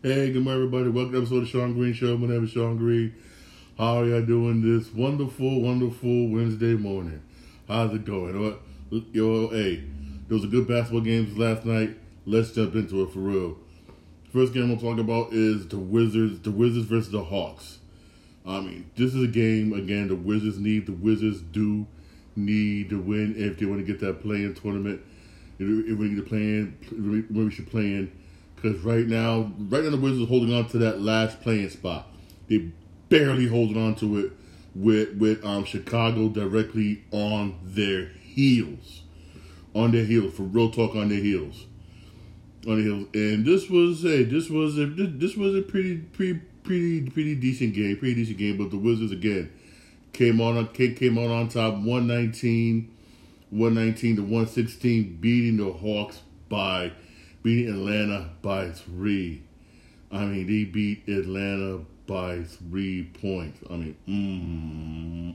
Hey, good morning, everybody. Welcome to episode of Shawn Green Show. My name is Shawn Green. How are y'all doing this wonderful, wonderful Wednesday morning? How's it going? What? Yo, hey, there was a good basketball games last night. Let's jump into it for real. First game I'm talking about is the Wizards. The Wizards versus the Hawks. I mean, this is a game again. The Wizards need. The Wizards do need to win if they want to get that play-in tournament. If we need to play in, we should play in because right now, right now the Wizards are holding on to that last playing spot. They barely holding on to it with with um, Chicago directly on their heels, on their heels for real talk on their heels, on their heels. And this was a this was a this was a pretty pretty pretty pretty decent game, pretty decent game. But the Wizards again came on came came on on top, 119, 119 to one sixteen, beating the Hawks by beating Atlanta by three. I mean, they beat Atlanta by three points. I mean, mm,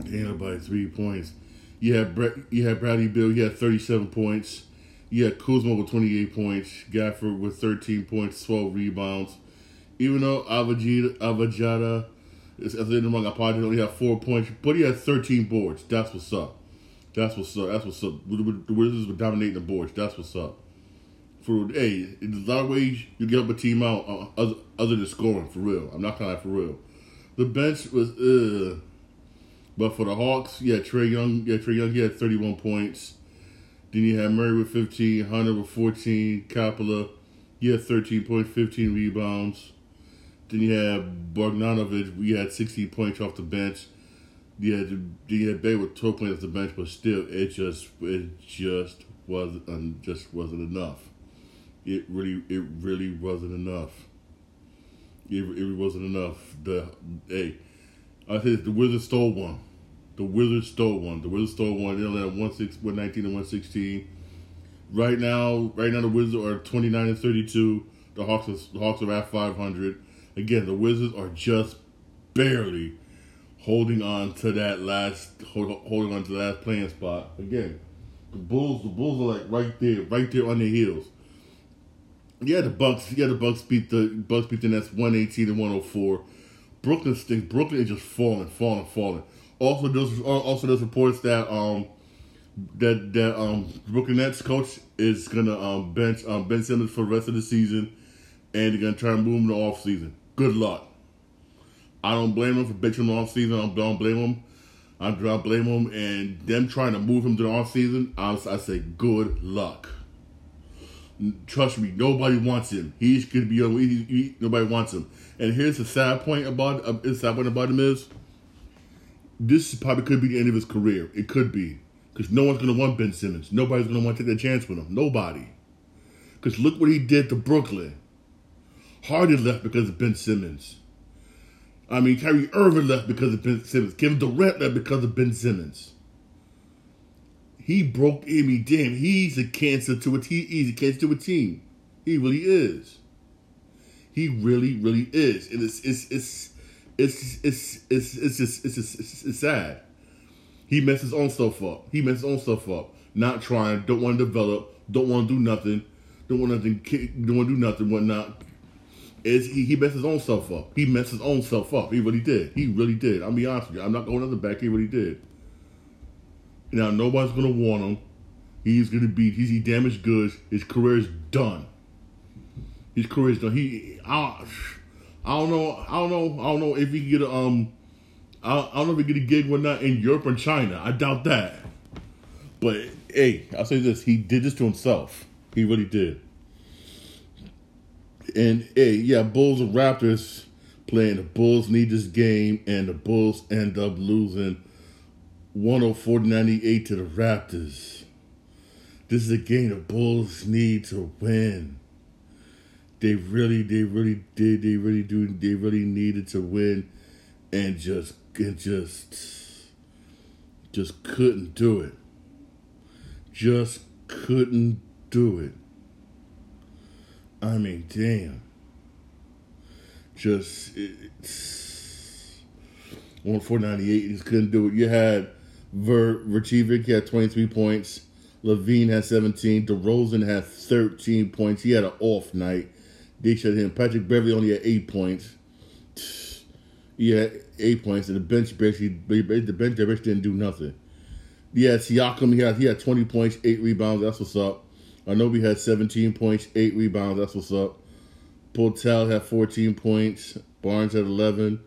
mm. Atlanta by three points. You had Brett, you had Bradley Beal. You had thirty-seven points. You had Kuzma with twenty-eight points. Gafford with thirteen points, twelve rebounds. Even though Avajada, Avajada is I said wrong, I apologize. Only had four points, but he had thirteen boards. That's what's up. That's what's up. That's what's up. The Wizards were dominating the boards. That's what's up. For hey, there's a lot of ways you get up a team out uh, other, other than scoring. For real, I'm not gonna lie. For real, the bench was uh. But for the Hawks, yeah, Trae Young, yeah, Trae Young, he had 31 points. Then you had Murray with 15, Hunter with 14, Capela, he had 13 points, 15 rebounds. Then you had Bogdanovic, we had 16 points off the bench yeah, yeah, Bey with twelve playing off the bench, but still, it just it just wasn't um, just wasn't enough. It really it really wasn't enough. It, it wasn't enough. The hey, I said the Wizards stole one. The Wizards stole one. The Wizards stole one. They only had one six, one nineteen and one sixteen. Right now, right now the Wizards are twenty nine and thirty two. The Hawks are, the Hawks are at five hundred. Again, the Wizards are just barely holding on to that last hold, holding on to the last playing spot. Again, the Bulls the Bulls are like right there, right there on their heels. Yeah, the Bucks. Yeah, the Bucks beat the Bucks beat the Nets one eighteen and one hundred four. Brooklyn stinks. Brooklyn is just falling, falling, falling. Also, there's also there's reports that um that that um Brooklyn Nets coach is gonna um bench um Ben Simmons for the rest of the season, and they're gonna try and move him to off season. Good luck. I don't blame him for bitching off season. I don't blame him. I don't blame him. And them trying to move him to the off season, I, I say good luck. Trust me, nobody wants him. He's gonna be he, he, nobody wants him. And here's the sad point about uh, the sad point about him is this probably could be the end of his career. It could be because no one's gonna want Ben Simmons. Nobody's gonna want to take a chance with him. Nobody. Because look what he did to Brooklyn. Hardy left because of Ben Simmons. I mean, Kyrie Irving left because of Ben Simmons. Kevin Durant left because of Ben Simmons. He broke. I damn, he's a cancer to a team. He's a cancer to a team. He really is. He really, really is, and it's it's it's it's it's it's it's just it's just it's, it's sad. He messed his own stuff up. He messed his own stuff up. Not trying. Don't want to develop. Don't want to do nothing. Don't want nothing. Don't want to do nothing. Whatnot is he, he messed his own self up. He messed his own self up. He really did. He really did. I'll be honest with you. I'm not going on the back. He really did. Now nobody's gonna warn him. He's gonna be. He's he damaged goods. His career is done. His career is done. He. I, I don't know. I don't know. I don't know if he get a um. I, I don't know if he get a gig or not in Europe or China. I doubt that. But hey, I'll say this: he did this to himself. He really did. And hey, yeah, Bulls and Raptors playing. The Bulls need this game, and the Bulls end up losing 104 98 to the Raptors. This is a game the Bulls need to win. They really, they really did. They really do. They really needed to win, and just, and just, just couldn't do it. Just couldn't do it. I mean, damn. Just it's on four ninety eight. Just couldn't do it. You had Ver he had twenty three points. LaVine had 17. DeRozan had 13 points. He had an off night. They shut him. Patrick Beverley only had eight points. He had eight points, and the bench basically the bench basically didn't do nothing. Yeah, Siakam he had he had 20 points, eight rebounds. That's what's up. Anobi had 17 points, eight rebounds. That's what's up. Poeltl had 14 points. Barnes had 11.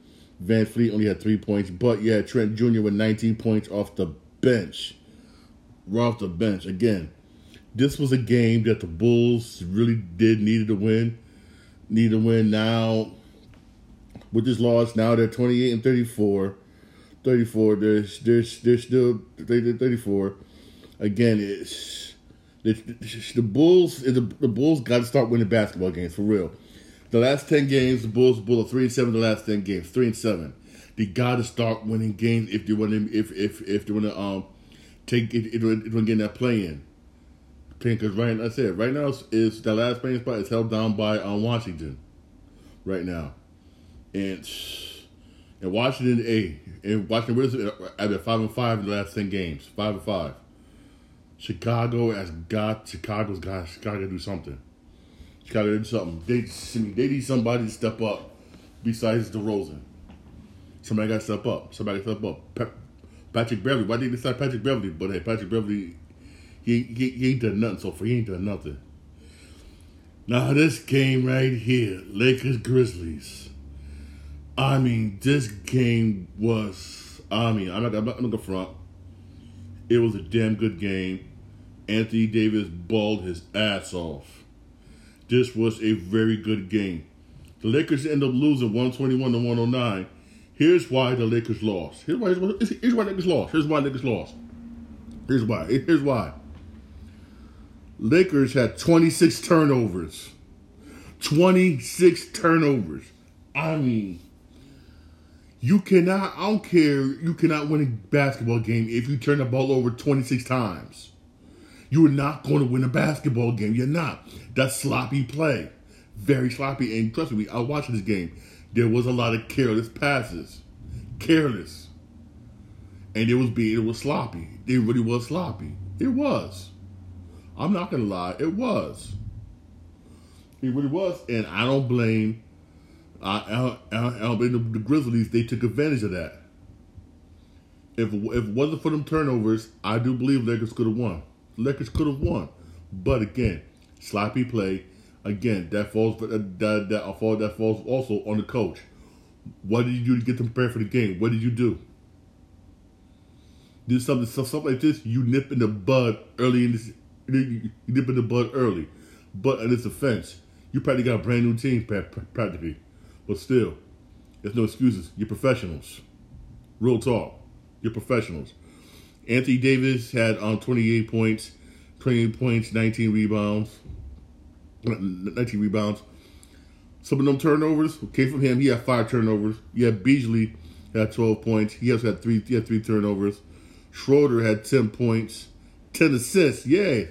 VanVleet only had three points, but yeah, Trent Jr. with 19 points off the bench. Right off the bench. Again, this was a game that the Bulls really did needed to win. Need to win now. With this loss, now they're 28 and 34. 34. There's there's they're still 34. Again, it's the, the Bulls. The, the Bulls got to start winning basketball games for real. The last ten games, the Bulls Bulls are three and seven. The last ten games, three and seven. They got to start winning games if they want to. If if if they want to um take it. It want to get that play in. Because right, I said right now is, the last playing spot is held down by um, Washington. Right now, and and Washington a and Washington Wizards at five and five in the last ten games. Five and five. Chicago has got Chicago's got Chicago to do something. Chicago do something. They they need somebody to step up besides DeRozan. Somebody got to step up. Somebody step up. Patrick Beverley. Why didn't they start Patrick Beverley? But hey, Patrick Beverley, he, he, he ain't done nothing so far. He ain't done nothing. Now this game right here, Lakers Grizzlies. I mean, this game was. I mean, I'm not, I'm not, I'm not gonna front. It was a damn good game. Anthony Davis balled his ass off. This was a very good game. The Lakers end up losing 121 to 109. Here's why the Lakers lost. Here's why, here's why Lakers lost. Here's why Lakers lost. Here's why. Here's why. Lakers had 26 turnovers. 26 turnovers. I mean, you cannot, I don't care, you cannot win a basketball game if you turn the ball over 26 times. You are not going to win a basketball game. You're not. That's sloppy play. Very sloppy. And trust me, I watched this game. There was a lot of careless passes. Careless. And it was being, it was sloppy. It really was sloppy. It was. I'm not going to lie. It was. It really was. And I don't blame I, I the, Grizzlies, they took advantage of that. If, if it wasn't for them turnovers, I do believe Lakers could have won. Lakers could have won. But again, sloppy play. Again, that falls that that that, fall, that falls also on the coach. What did you do to get them prepared for the game? What did you do? Do something something like this. You nip in the bud early in this. You nip in the bud early, but in this offense, you probably got a brand new team practically. But still, there's no excuses. You're professionals. Real talk. You're professionals. Anthony Davis had um, 28 points, 28 points, 19 rebounds, 19 rebounds. Some of them turnovers came from him. He had five turnovers. You had Beasley had 12 points. He also had three. He had three turnovers. Schroeder had 10 points, 10 assists. Yay!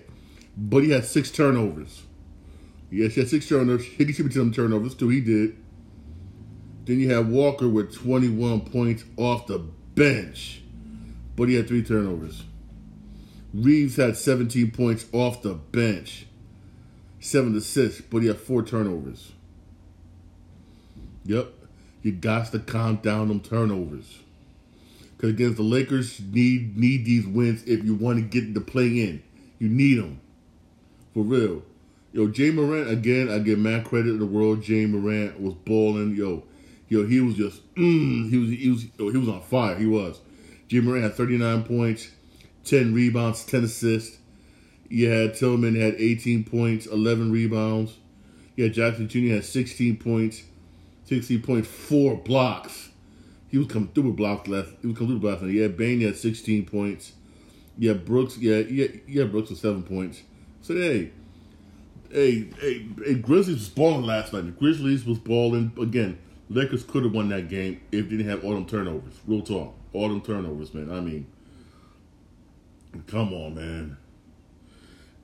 But he had six turnovers. Yes, he had six turnovers. He contributed to them turnovers too. He did. Then you have Walker with 21 points off the bench, but he had three turnovers. Reaves had 17 points off the bench, seven assists, but he had four turnovers. Yep, you got to calm down them turnovers. Because against the Lakers, need need these wins if you want to get the play in. You need them for real. Yo, Ja Morant again. I give man credit in the world. Ja Morant was balling. Yo, yo, he was just mm, he was he was he was on fire. He was. Ja Morant had 39 points, 10 rebounds, 10 assists. You had Tillman had 18 points, 11 rebounds. You had Jackson Jr. had 16 points, 16.4 blocks. He was coming through with blocks left. He was coming through with blocks. You had Bane had 16 points. Yeah, Brooks. Yeah, yeah, yeah. Brooks with seven points. So hey, hey, hey, hey, Grizzlies was balling last night. The Grizzlies was balling again. Lakers could have won that game if they didn't have all them turnovers. Real talk. All them turnovers, man. I mean, come on, man.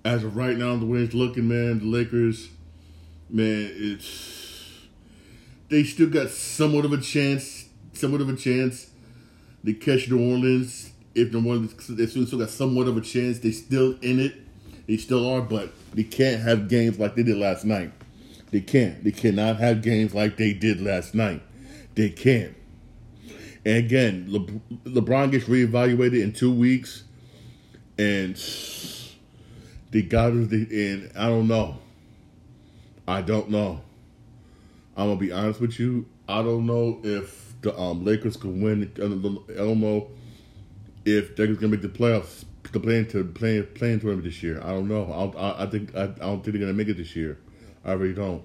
As of right now, the way it's looking, man, the Lakers, man, it's they still got somewhat of a chance, somewhat of a chance to catch New Orleans if the one they still got somewhat of a chance, they still in it. They still are, but they can't have games like they did last night. They can't. They cannot have games like they did last night. They can't. And again, Le- LeBron gets reevaluated in two weeks, and they got us. And I don't know. I don't know. I'm gonna be honest with you. I don't know if the um, Lakers can win. I don't know if they're gonna make the playoffs, the playing to playing playing tournament this year. I don't know. I, I think I, I, don't think they're gonna make it this year. I really don't.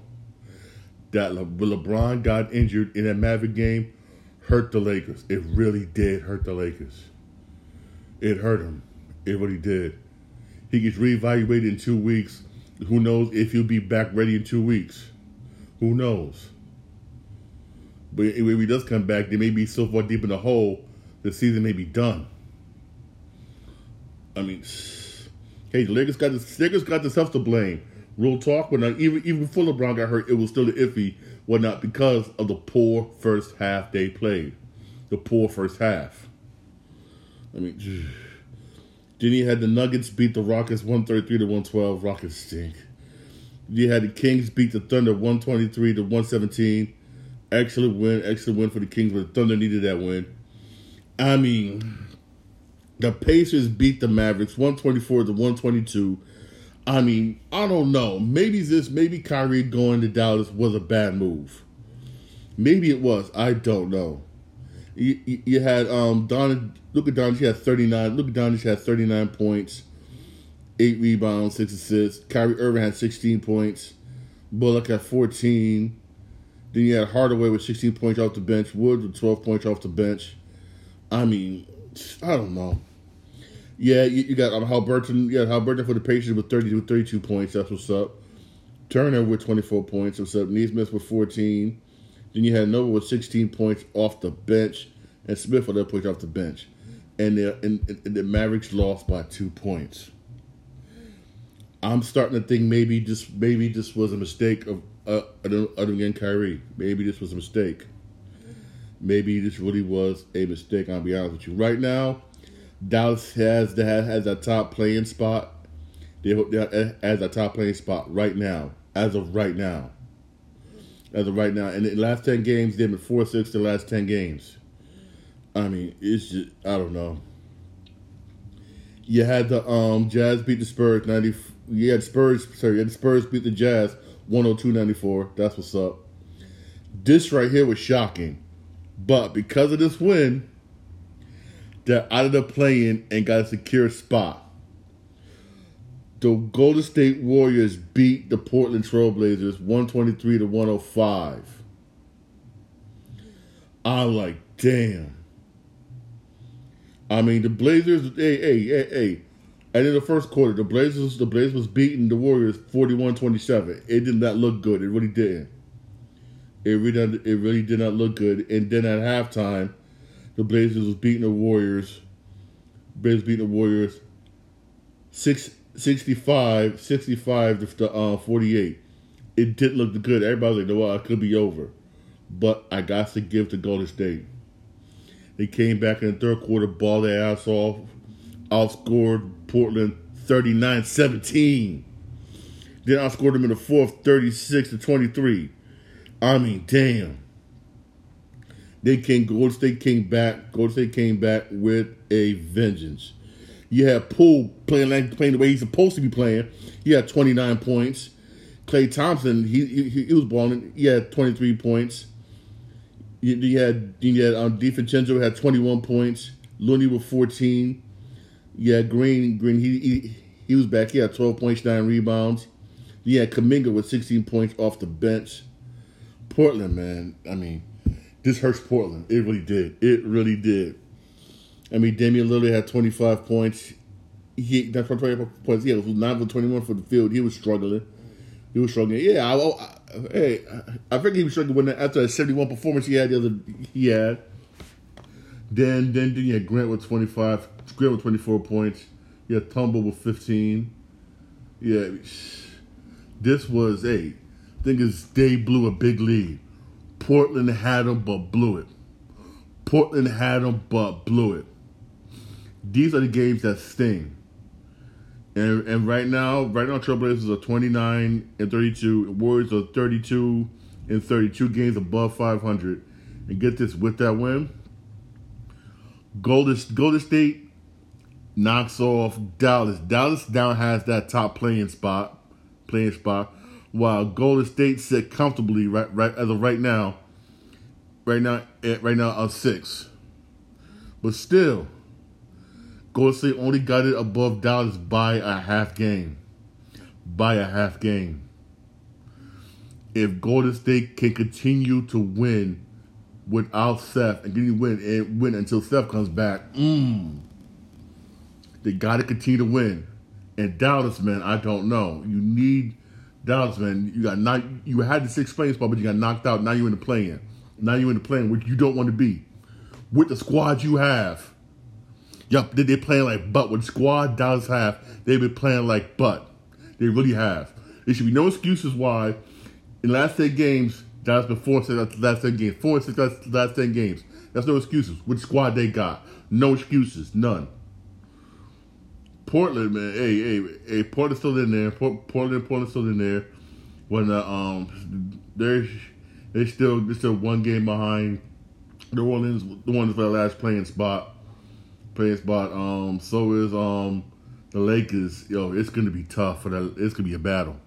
That Le, LeBron got injured in that Maverick game hurt the Lakers. It really did hurt the Lakers. It hurt him. It really did. He gets reevaluated in two weeks. Who knows if he'll be back ready in two weeks? Who knows? But if he does come back, they may be so far deep in the hole, the season may be done. I mean, hey, the Lakers got the Lakers got themselves to blame. Real talk, not even even before LeBron got hurt, it was still iffy, whatnot, because of the poor first half they played. The poor first half. I mean, you had the Nuggets beat the Rockets one thirty three to one twelve. Rockets stink. You had the Kings beat the Thunder one twenty three to one seventeen. Excellent win, excellent win for the Kings, but the Thunder needed that win. I mean, the Pacers beat the Mavericks 124 to 122. I mean, I don't know. Maybe this, maybe Kyrie going to Dallas was a bad move. Maybe it was. I don't know. You, you, you had um Don. Luka Dončić had 39. Luka Dončić had 39 points, eight rebounds, six assists. Kyrie Irving had 16 points. Bullock had 14. Then you had Hardaway with 16 points off the bench. Wood with 12 points off the bench. I mean, I don't know. Yeah, you, you got um, Haliburton. Yeah, Haliburton for the Pacers with 30 with 32 points. That's what's up. Turner with 24 points. What's up? Nesmith with 14. Then you had Nwora with 16 points off the bench, and Smith with that points off the bench. And the, and, and the Mavericks lost by two points. I'm starting to think maybe this maybe this was a mistake of uh, other than Kyrie. Maybe this was a mistake. Maybe this really was a mistake. I'll be honest with you. Right now, Dallas has that has a top playing spot. They have as a top playing spot right now, as of right now, as of right now. And the last ten games, they've been four six. The last ten games. I mean, it's just I don't know. You had the um Jazz beat the Spurs ninety. You had Spurs. Sorry, you had the Spurs beat the Jazz 102-94. That's what's up. This right here was shocking, but because of this win they're out of the play-in and got a secure spot. The Golden State Warriors beat the Portland Trailblazers 123 to 105. I'm like, damn. I mean, the Blazers, hey, hey, hey, hey. And in the first quarter, the Blazers, the Blazers was beating the Warriors 41-27. It did not look good. It really didn't. It really, it really did not look good. And then at halftime, the Blazers was beating the Warriors. Blazers beating the Warriors six, 65, 65 to uh, 48. It didn't look good. Everybody was like, no, it could be over. But I got to give to Golden State. They came back in the third quarter, ball their ass off, outscored Portland 39 17. Then outscored them in the fourth 36 to 23. I mean, damn. They came. Golden State came back. Golden State came back with a vengeance. You had Poole playing like playing the way he's supposed to be playing. He had 29 points. Klay Thompson, he he, he was balling. He had 23 points. You, you had you had um, DiVincenzo had 21 points. Looney with 14. Yeah, Green Green he, he he was back. He had 12 points, nine rebounds. You had Kuminga with 16 points off the bench. Portland, man. I mean, this hurts Portland. It really did. It really did. I mean, Damian Lillard had 25 points. He that's 25 points. He was 9 for 21 for the field. He was struggling. He was struggling. Yeah, I, I, hey, I think he was struggling when after that 71 performance he had the other he had. Then then, had Grant with 25. Grant with 24 points. Had Thybulle with 15. Yeah, this was a. I think it's they blew a big lead. Portland had them but blew it. Portland had them but blew it. These are the games that sting. And and right now, right now, Trailblazers are 29 and 32. Warriors are 32 and 32 games above 500. And get this, with that win, Golden Golden State knocks off Dallas. Dallas now has that top playing spot, playing spot, while Golden State sit comfortably right right as of right now. Right now, right now on six, but still, Golden State only got it above Dallas by a half game. By a half game. If Golden State can continue to win without Steph and to win and win until Steph comes back, mmm. They got to continue to win. And Dallas, man, I don't know. You need Dallas, man. You got not. You had the six playing spot, but you got knocked out. Now you're in the playing. Now you're in the playing, which you don't want to be. With the squad you have, yup, they they playing like butt. With the squad Dallas have, they've been playing like butt. They really have. There should be no excuses why in the last ten games Dallas been four six last ten games, four six last, last ten games. That's no excuses. Which squad they got? No excuses, none. Portland, man, hey, hey, hey, Portland's still in there. Portland, Portland's still in there. When uh, um, they're they still they're still one game behind New Orleans, the ones for the last playing spot, playing spot. Um, so is um the Lakers. Yo, it's gonna be tough for that. It's gonna be a battle.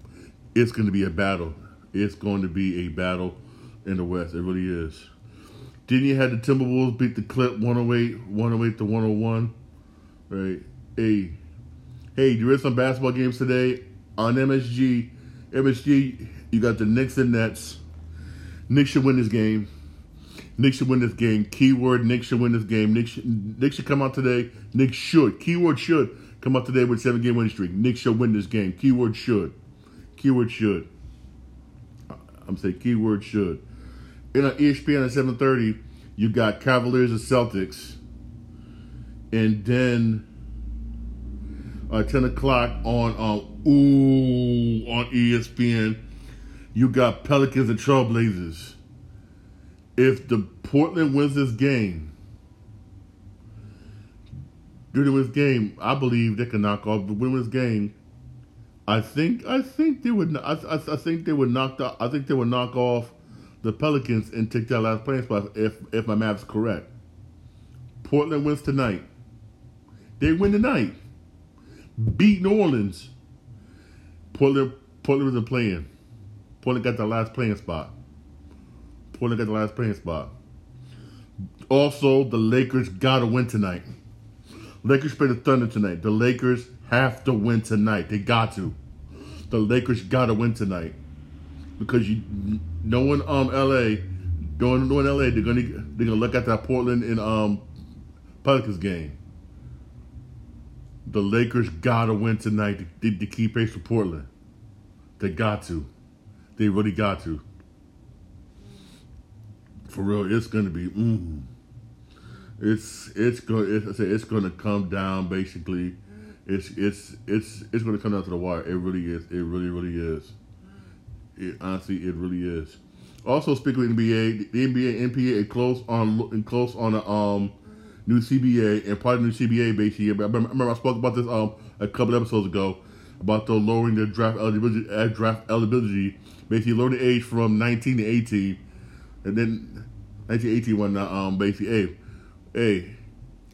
It's gonna be a battle. It's going to be a battle in the West. It really is. Then you had the Timberwolves beat the Clip 108, 108 to 101. Right. Hey, hey, there is some basketball games today on MSG. MSG, you got the Knicks and Nets. Knicks should win this game. Knicks should win this game. Keyword: Knicks should win this game. Knicks should, Knicks should come out today. Knicks should. Keyword: should come out today with seven game winning streak. Knicks should win this game. Keyword: should. Keyword: should. I'm saying keyword should. In on ESPN at 7:30, you got Cavaliers and Celtics, and then uh, 10 o'clock on um, ooh on ESPN, you got Pelicans and Trailblazers. If the Portland wins this game, during this game, I believe they can knock off the this game I think I think they would I, I, I, think they would knock the, I think they would knock off the Pelicans and take that last playing spot if if my math's correct. Portland wins tonight. They win tonight. Beat New Orleans. Portland Portland isn't playing. Portland got the last playing spot. Portland got the last playing spot. Also, the Lakers gotta win tonight. Lakers play the Thunder tonight. The Lakers have to win tonight. They got to. The Lakers got to win tonight because you, knowing um LA, going knowing LA, they're gonna they're gonna look at that Portland and um Pelicans game. The Lakers got to win tonight to, to keep pace with Portland. They got to. They really got to. For real, it's gonna be. Mm, it's it's going. It's, it's going to come down basically it's it's it's it's to come down to the wire. It really is. It really really is. It honestly, it really is. Also, speaking of NBA, the NBA NPA is close on close on a um new CBA and part of new CBA basically. I remember, I spoke about this um a couple episodes ago about the lowering the draft eligibility, uh, draft eligibility, basically lowering the age from 19 to 18, and then 1918 when uh, um basically hey hey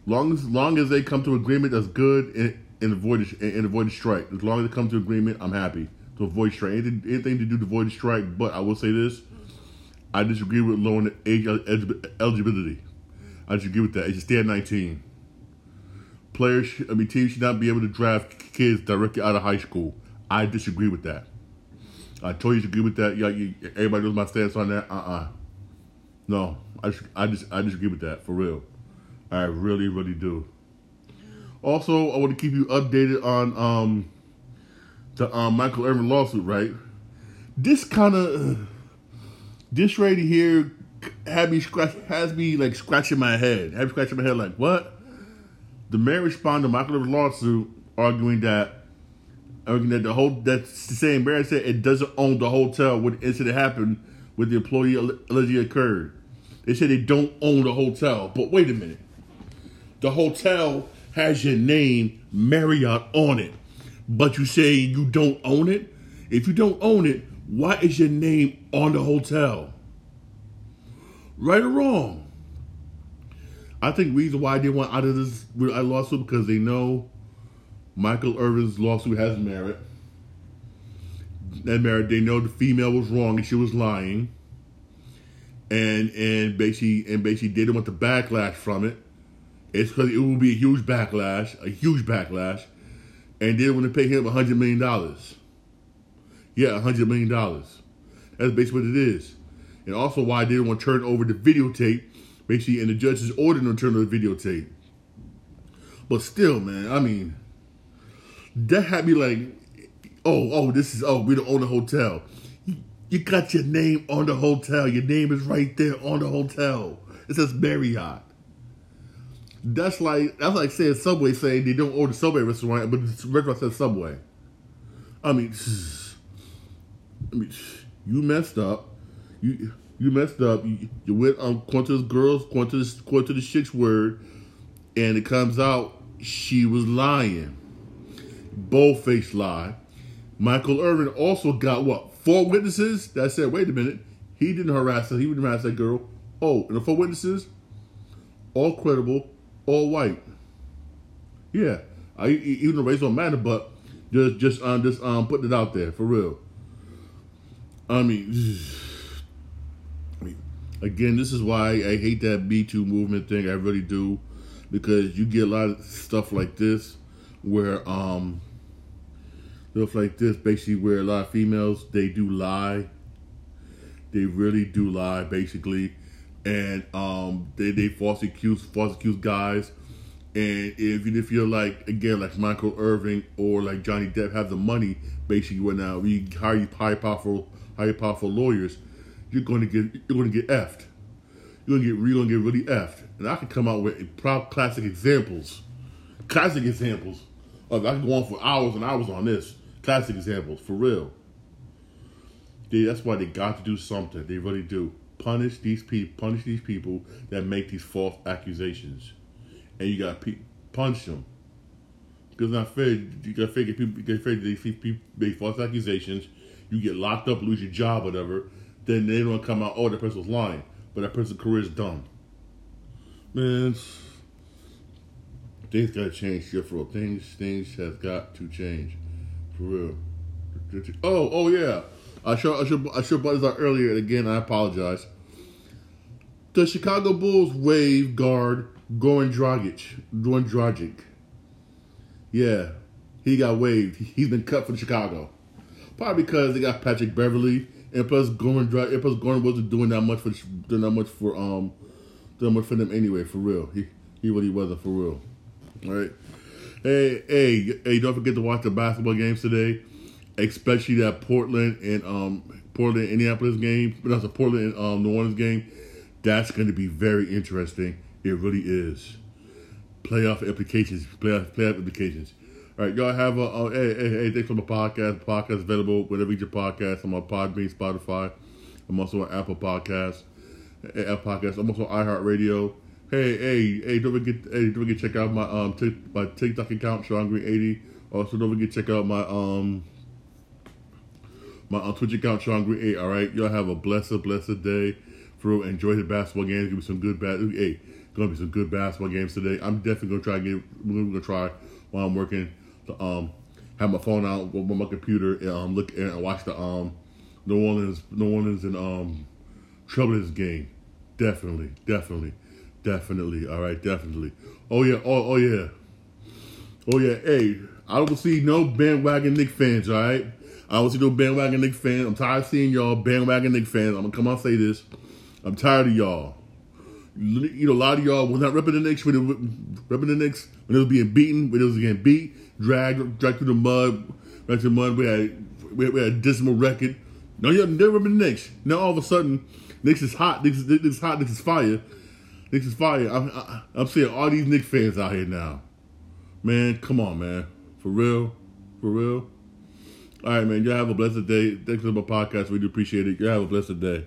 long as long as they come to agreement that's good and and avoid and a strike. As long as it comes to agreement, I'm happy to avoid strike. Anything, anything to do to avoid a strike. But I will say this: I disagree with lowering the age eligibility. I disagree with that. It should stay at 19. Players, I mean, teams should not be able to draft kids directly out of high school. I disagree with that. I totally disagree with that. Yeah, you, everybody knows my stance on that. Uh uh-uh. uh No, I just, I just, I disagree with that for real. I really, really do. Also, I want to keep you updated on um, the um, Michael Irvin lawsuit, right? This kind of this right here had me scratch has me like scratching my head. Have me scratching my head like what? The mayor responded to Michael Irvin lawsuit, arguing that arguing that the whole that's same Mayor said it doesn't own the hotel when the incident happened with the employee allegedly occurred. They said they don't own the hotel, but wait a minute. The hotel has your name Marriott on it, but you say you don't own it. If you don't own it, why is your name on the hotel? Right or wrong? I think reason why they want out of this lawsuit because they know Michael Irvin's lawsuit has merit. That merit, they know the female was wrong and she was lying, and and basically and basically didn't want the backlash from it. It's because it will be a huge backlash, a huge backlash, and they want to pay him a hundred million dollars. Yeah, a hundred million dollars. That's basically what it is, and also why they didn't want to turn over the videotape. Basically, and the judge's ordered them to turn over the videotape. But still, man, I mean, that had me like, oh, oh, this is oh, we don't own the hotel. You, you got your name on the hotel. Your name is right there on the hotel. It says Marriott. That's like that's like saying Subway saying they don't own the Subway restaurant, but the restaurant says Subway. I mean, I mean, you messed up. You you messed up. You, you went to this girls, according to the chick's word, and it comes out she was lying. Bold-faced lie. Michael Irvin also got what four witnesses that said, "Wait a minute, he didn't harass her. He didn't harass that girl." Oh, and the four witnesses, all credible, all white. Yeah, I, even the race don't matter, but just just um just um putting it out there for real. I mean, again, this is why I hate that Me Too movement thing. I really do, because you get a lot of stuff like this where um stuff like this basically where a lot of females they do lie. They really do lie, basically and um, they they false accuse false accuse guys. And if if you're like again like Michael Irvin or like Johnny Depp have the money, basically when now we hire you high powerful high powerful lawyers, you're going to get you're going to get effed. You're going to get you're going to get really effed. And I can come out with proud classic examples, classic examples. Of, I can go on for hours and hours on this. Classic examples for real. They, that's why they got to do something. They really do punish these people, punish these people that make these false accusations, and you got to punch them. Because not fair. You got to figure people get fair. They people make false accusations. You get locked up, lose your job, whatever. Then they don't come out. Oh, that person was lying, but that person's career is done. Man, things got to change here for real. Things things has got to change for real. Oh, oh yeah. I should I should I should brought this out earlier. And again, I apologize. The Chicago Bulls wave guard Goran Dragic. Goran Dragic. Yeah, he got waived. He's been cut from Chicago. Probably because they got Patrick Beverley, and plus Goran Dragic, plus Goran wasn't doing that much for doing that much for um doing much for them anyway. For real, he he really wasn't for real. All right. Hey, hey, hey! Don't forget to watch the basketball games today especially that Portland and um, Portland Indianapolis game, but that's a Portland and um, New Orleans game. That's going to be very interesting. It really is. Playoff implications. Playoff playoff implications. All right, y'all have a uh, hey, hey hey thanks for my podcast. The podcast available wherever you get your podcast. I'm on Podbean, Spotify. I'm also on Apple Podcasts. Apple Podcasts. I'm also on iHeartRadio. Hey hey hey! Don't forget hey don't forget check out my um t- my TikTok account Shawn Green eighty. Also don't forget check out my um my on Twitch account, Shawn Green 8. All right, y'all have a blessed, blessed day. Real, enjoy the basketball games. Give me some good bad. Hey, gonna be some good basketball games today. I'm definitely gonna try to get. We're gonna try while I'm working um have my phone out with my computer and um look and watch the um New Orleans New Orleans and um Trailblazers game. Definitely, definitely, definitely. All right, definitely. Oh yeah. Oh oh yeah. Oh yeah. Hey, I don't see no bandwagon Knick fans. All right. I don't see no bandwagon Knick fans. I'm tired of seeing y'all bandwagon Knick fans. I'm gonna come out and say this. I'm tired of y'all. You know, a lot of y'all was not repping the Knicks when repping the Knicks when they was being beaten, when they was getting beat, dragged, dragged through the mud, dragged through the mud. We had we had, we had a dismal record. No, you're never been Knicks. Now all of a sudden, Knicks is hot. Knicks is, Knicks is hot. Knicks is fire. Knicks is fire. I'm, I, I'm seeing all these Knicks fans out here now. Man, come on, man. For real, for real. All right, man. Y'all have a blessed day. Thanks for my podcast. We do appreciate it. Y'all have a blessed day.